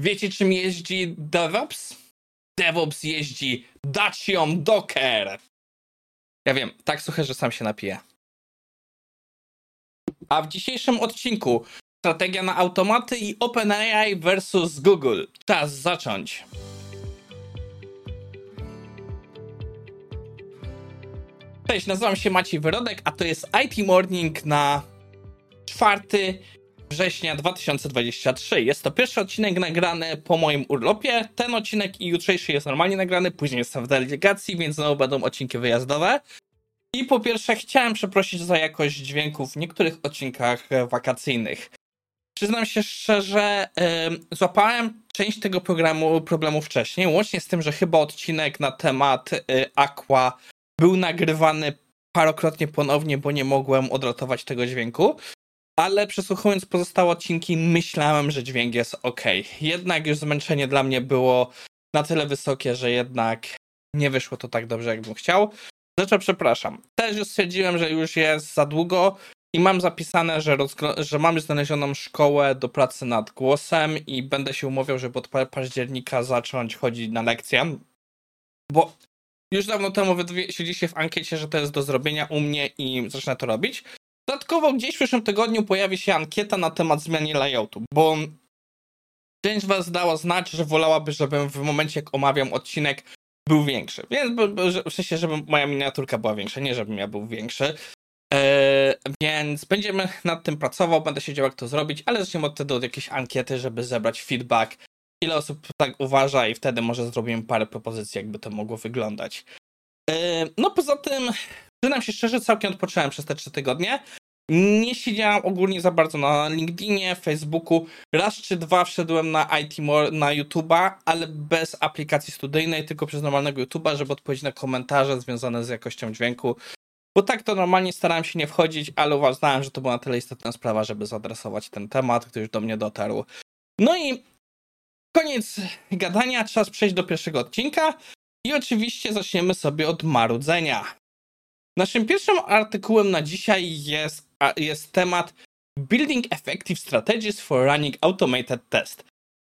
Wiecie, czym jeździ DevOps? DevOps jeździ Dacią Docker. Ja wiem, tak suche, że sam się napiję. A w dzisiejszym odcinku strategia na automaty i OpenAI versus Google. Czas zacząć. Cześć, nazywam się Maciej Wyrodek, a to jest IT Morning na 4 września 2023. Jest to pierwszy odcinek nagrany po moim urlopie. Ten odcinek i jutrzejszy jest normalnie nagrany, później jestem w delegacji, więc znowu będą odcinki wyjazdowe. I po pierwsze chciałem przeprosić za jakość dźwięków w niektórych odcinkach wakacyjnych. Przyznam się szczerze, yy, złapałem część tego programu, problemu wcześniej, łącznie z tym, że chyba odcinek na temat yy, Aqua był nagrywany parokrotnie ponownie, bo nie mogłem odratować tego dźwięku. Ale przesłuchując pozostałe odcinki, myślałem, że dźwięk jest ok. Jednak już zmęczenie dla mnie było na tyle wysokie, że jednak nie wyszło to tak dobrze, jakbym chciał. Zresztą przepraszam. Też już stwierdziłem, że już jest za długo i mam zapisane, że, że mam znalezioną szkołę do pracy nad głosem i będę się umawiał, żeby od października zacząć chodzić na lekcje. Bo już dawno temu dowiedzieli się w ankiecie, że to jest do zrobienia u mnie i zacznę to robić. Dodatkowo gdzieś w przyszłym tygodniu pojawi się ankieta na temat zmiany layoutu, bo część was dała znać, że wolałaby, żebym w momencie jak omawiam odcinek był większy. Więc w sensie, żeby moja miniaturka była większa, nie żebym ja był większy. Eee, więc będziemy nad tym pracował, będę siedział jak to zrobić, ale zaczniemy od wtedy od jakiejś ankiety, żeby zebrać feedback, ile osób tak uważa i wtedy może zrobimy parę propozycji, jakby to mogło wyglądać. Eee, no poza tym, przyznam się szczerze, całkiem odpocząłem przez te trzy tygodnie. Nie siedziałem ogólnie za bardzo na LinkedInie, Facebooku. Raz czy dwa wszedłem na IT na YouTube'a, ale bez aplikacji studyjnej, tylko przez normalnego YouTube'a, żeby odpowiedzieć na komentarze związane z jakością dźwięku. Bo tak to normalnie starałem się nie wchodzić, ale uważałem, że to była na tyle istotna sprawa, żeby zaadresować ten temat, który już do mnie dotarł. No i koniec gadania, czas przejść do pierwszego odcinka. I oczywiście zaczniemy sobie od marudzenia. Naszym pierwszym artykułem na dzisiaj jest, jest temat Building Effective Strategies for Running Automated Test.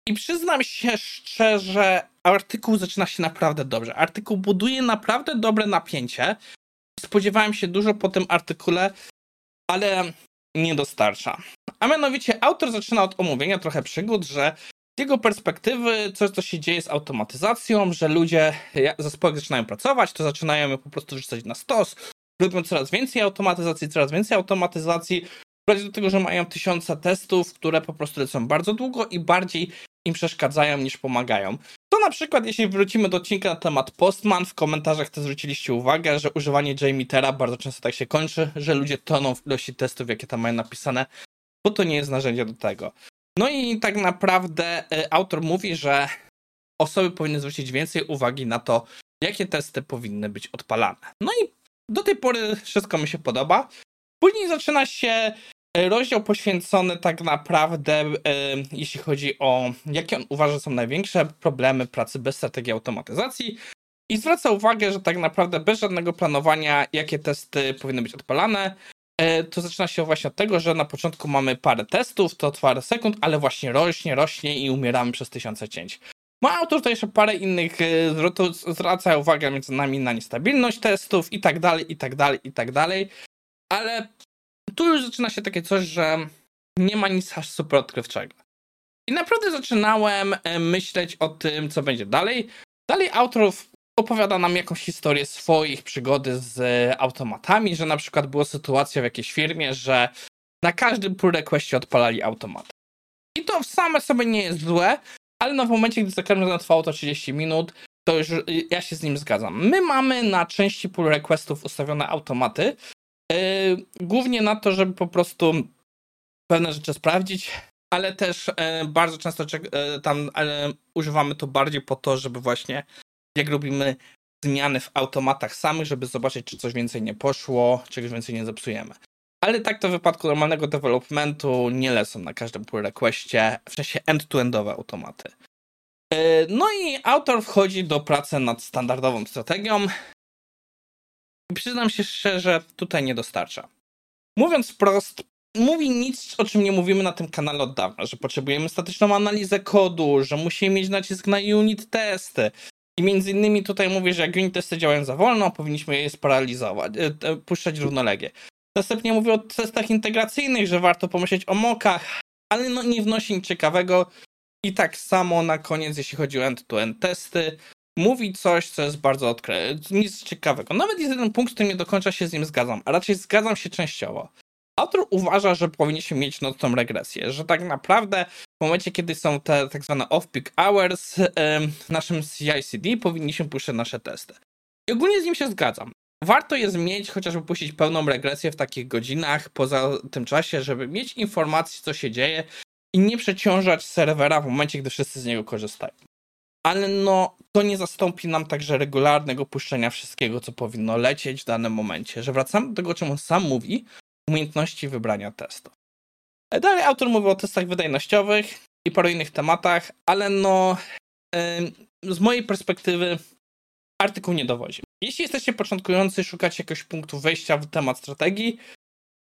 I przyznam się szczerze, artykuł zaczyna się naprawdę dobrze. Artykuł buduje naprawdę dobre napięcie. Spodziewałem się dużo po tym artykule, ale nie dostarcza. A mianowicie autor zaczyna od omówienia trochę przygód, że z jego perspektywy coś, co się dzieje z automatyzacją, że ludzie, zespoły zaczynają pracować, to zaczynają je po prostu rzucać na stos, robią coraz więcej automatyzacji, coraz więcej automatyzacji, prowadzi do tego, że mają tysiące testów, które po prostu lecą bardzo długo i bardziej im przeszkadzają niż pomagają. To na przykład, jeśli wrócimy do odcinka na temat Postman, w komentarzach też zwróciliście uwagę, że używanie JMeter'a bardzo często tak się kończy, że ludzie toną w ilości testów, jakie tam mają napisane, bo to nie jest narzędzie do tego. No i tak naprawdę y, autor mówi, że osoby powinny zwrócić więcej uwagi na to, jakie testy powinny być odpalane. No i do tej pory wszystko mi się podoba. Później zaczyna się y, rozdział poświęcony tak naprawdę, y, jeśli chodzi o jakie on uważa są największe problemy pracy bez strategii automatyzacji. I zwraca uwagę, że tak naprawdę bez żadnego planowania, jakie testy powinny być odpalane, E, to zaczyna się właśnie od tego, że na początku mamy parę testów, to parę sekund, ale właśnie rośnie, rośnie i umieramy przez tysiące cięć. Ma autor tutaj jeszcze parę innych e, zwrotów, zwraca uwagę między nami na niestabilność testów i tak dalej, i tak dalej, i tak dalej, ale tu już zaczyna się takie coś, że nie ma nic aż super odkrywczego. I naprawdę zaczynałem e, myśleć o tym, co będzie dalej. Dalej autorów opowiada nam jakąś historię swoich przygody z automatami, że na przykład była sytuacja w jakiejś firmie, że na każdym pull requestie odpalali automat. I to same sobie nie jest złe, ale no w momencie, gdy za każdym razem trwało to 30 minut, to już ja się z nim zgadzam. My mamy na części pull requestów ustawione automaty, yy, głównie na to, żeby po prostu pewne rzeczy sprawdzić, ale też yy, bardzo często yy, tam używamy to bardziej po to, żeby właśnie jak robimy zmiany w automatach samych, żeby zobaczyć, czy coś więcej nie poszło, czegoś więcej nie zepsujemy. Ale tak to w wypadku normalnego developmentu nie lecą na każdym pull requestie, w sensie end-to-endowe automaty. E, no i autor wchodzi do pracy nad standardową strategią. I przyznam się szczerze, tutaj nie dostarcza. Mówiąc wprost, mówi nic, o czym nie mówimy na tym kanale od dawna, że potrzebujemy statyczną analizę kodu, że musimy mieć nacisk na unit testy. I między innymi tutaj mówię, że jak unit testy działają za wolno, powinniśmy je sparalizować, e, puszczać równolegle. Następnie mówię o testach integracyjnych, że warto pomyśleć o mokach, ale no nie wnosi nic ciekawego. I tak samo na koniec, jeśli chodzi o end-to-end testy, mówi coś, co jest bardzo odkryte, nic ciekawego. Nawet jest jeden punkt, z którym nie do końca się z nim zgadzam, a raczej zgadzam się częściowo. Autor uważa, że powinniśmy mieć nocną regresję, że tak naprawdę w momencie, kiedy są te tak zwane off-peak hours w naszym CI/CD, powinniśmy puszczać nasze testy. I ogólnie z nim się zgadzam. Warto jest mieć, chociażby puścić pełną regresję w takich godzinach, poza tym czasie, żeby mieć informacje, co się dzieje i nie przeciążać serwera w momencie, gdy wszyscy z niego korzystają. Ale no, to nie zastąpi nam także regularnego puszczenia wszystkiego, co powinno lecieć w danym momencie. Że wracamy do tego, o czym on sam mówi, umiejętności wybrania testów. Dalej autor mówi o testach wydajnościowych i paru innych tematach, ale no, z mojej perspektywy artykuł nie dowodzi. Jeśli jesteście początkujący, szukacie jakiegoś punktu wejścia w temat strategii,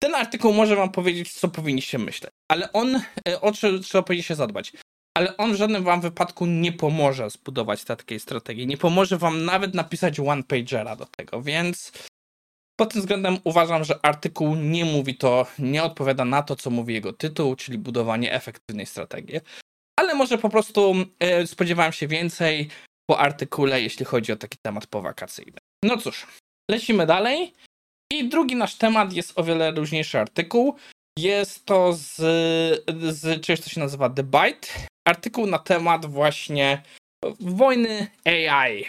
ten artykuł może wam powiedzieć, co powinniście myśleć. Ale on, e, o czym trzeba powinniście zadbać. Ale on w żadnym wam wypadku nie pomoże zbudować takiej strategii. Nie pomoże wam nawet napisać one-pagera do tego, więc pod tym względem uważam, że artykuł nie mówi to, nie odpowiada na to, co mówi jego tytuł, czyli budowanie efektywnej strategii. Ale może po prostu e, spodziewałem się więcej po artykule, jeśli chodzi o taki temat powakacyjny. No cóż, lecimy dalej. I drugi nasz temat jest o wiele różniejszy artykuł. Jest to z, z czegoś, co się nazywa The Byte. Artykuł na temat właśnie wojny AI.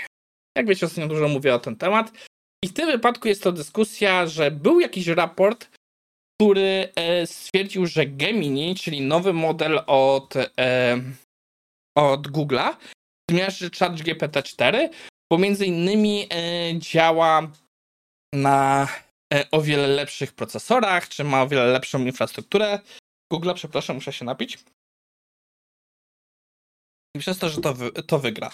Jak wiecie, ostatnio dużo mówię o ten temat. I w tym wypadku jest to dyskusja, że był jakiś raport, który e, stwierdził, że Gemini, czyli nowy model od, e, od Google'a, zmierzy ChatGPT-4, bo między innymi e, działa na o wiele lepszych procesorach, czy ma o wiele lepszą infrastrukturę. Google, przepraszam, muszę się napić. I przez to, że to, wy, to wygra.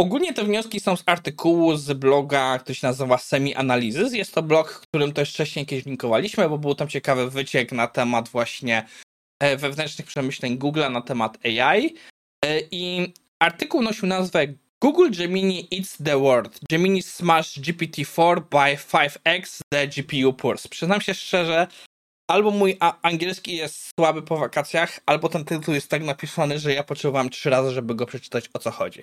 Ogólnie te wnioski są z artykułu z bloga, który się nazywa Semi Analysis. Jest to blog, którym też wcześniej kiedyś linkowaliśmy, bo był tam ciekawy wyciek na temat właśnie e, wewnętrznych przemyśleń Google na temat AI. E, I artykuł nosił nazwę Google Gemini eats the world. Gemini smash GPT-4 by 5x the GPU purse. Przyznam się szczerze, albo mój angielski jest słaby po wakacjach, albo ten tytuł jest tak napisany, że ja potrzebowałem trzy razy, żeby go przeczytać o co chodzi.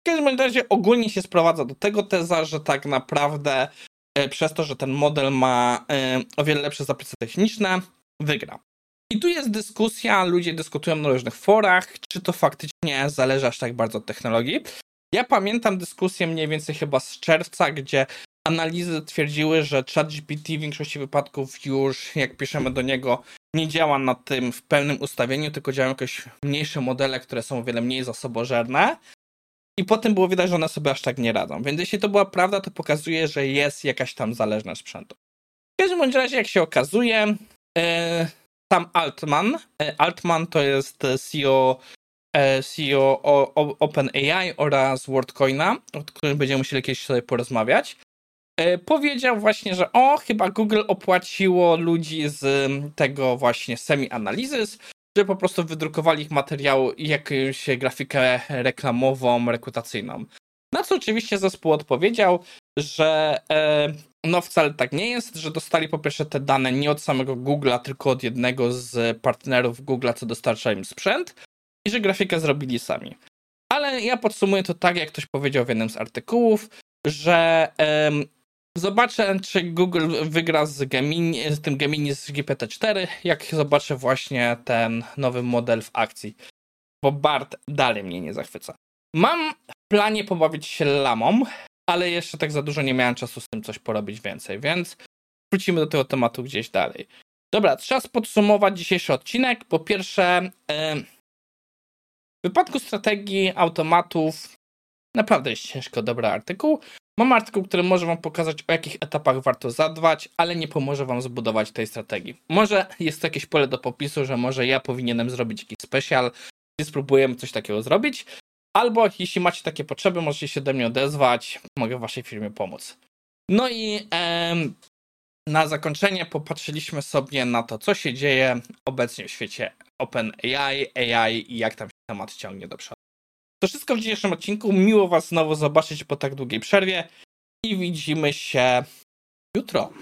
W każdym razie ogólnie się sprowadza do tego teza, że tak naprawdę e, przez to, że ten model ma e, o wiele lepsze zapisy techniczne, wygra. I tu jest dyskusja, ludzie dyskutują na różnych forach, czy to faktycznie zależy aż tak bardzo od technologii. Ja pamiętam dyskusję mniej więcej chyba z czerwca, gdzie analizy twierdziły, że ChatGPT w większości wypadków już, jak piszemy do niego, nie działa na tym w pełnym ustawieniu, tylko działają jakieś mniejsze modele, które są o wiele mniej zasobożerne. I potem było widać, że one sobie aż tak nie radzą. Więc jeśli to była prawda, to pokazuje, że jest jakaś tam zależność sprzętu. W każdym bądź razie, jak się okazuje, e, sam Altman, e, Altman to jest CEO, e, CEO OpenAI oraz WorldCoina, o którym będziemy musieli kiedyś sobie porozmawiać, powiedział właśnie, że o, chyba Google opłaciło ludzi z tego właśnie semi-analysis, że po prostu wydrukowali ich materiał i jakąś grafikę reklamową, rekrutacyjną. Na co oczywiście zespół odpowiedział, że e, no wcale tak nie jest, że dostali po pierwsze te dane nie od samego Google'a, tylko od jednego z partnerów Google'a, co dostarcza im sprzęt i że grafikę zrobili sami. Ale ja podsumuję to tak, jak ktoś powiedział w jednym z artykułów, że Zobaczę, czy Google wygra z, Gemini, z tym Gemini z GPT-4, jak zobaczę właśnie ten nowy model w akcji. Bo BART dalej mnie nie zachwyca. Mam w planie pobawić się lamą, ale jeszcze tak za dużo nie miałem czasu z tym coś porobić więcej, więc wrócimy do tego tematu gdzieś dalej. Dobra, czas podsumować dzisiejszy odcinek. Po pierwsze, w wypadku strategii automatów naprawdę jest ciężko dobry artykuł. Mam artykuł, który może Wam pokazać, o jakich etapach warto zadbać, ale nie pomoże Wam zbudować tej strategii. Może jest to jakieś pole do popisu, że może ja powinienem zrobić jakiś special, gdzie spróbujemy coś takiego zrobić. Albo jeśli macie takie potrzeby, możecie się do mnie odezwać, mogę w Waszej firmie pomóc. No i em, na zakończenie popatrzyliśmy sobie na to, co się dzieje obecnie w świecie OpenAI, AI i jak tam się temat ciągnie do przodu. To wszystko w dzisiejszym odcinku. Miło Was znowu zobaczyć po tak długiej przerwie i widzimy się jutro.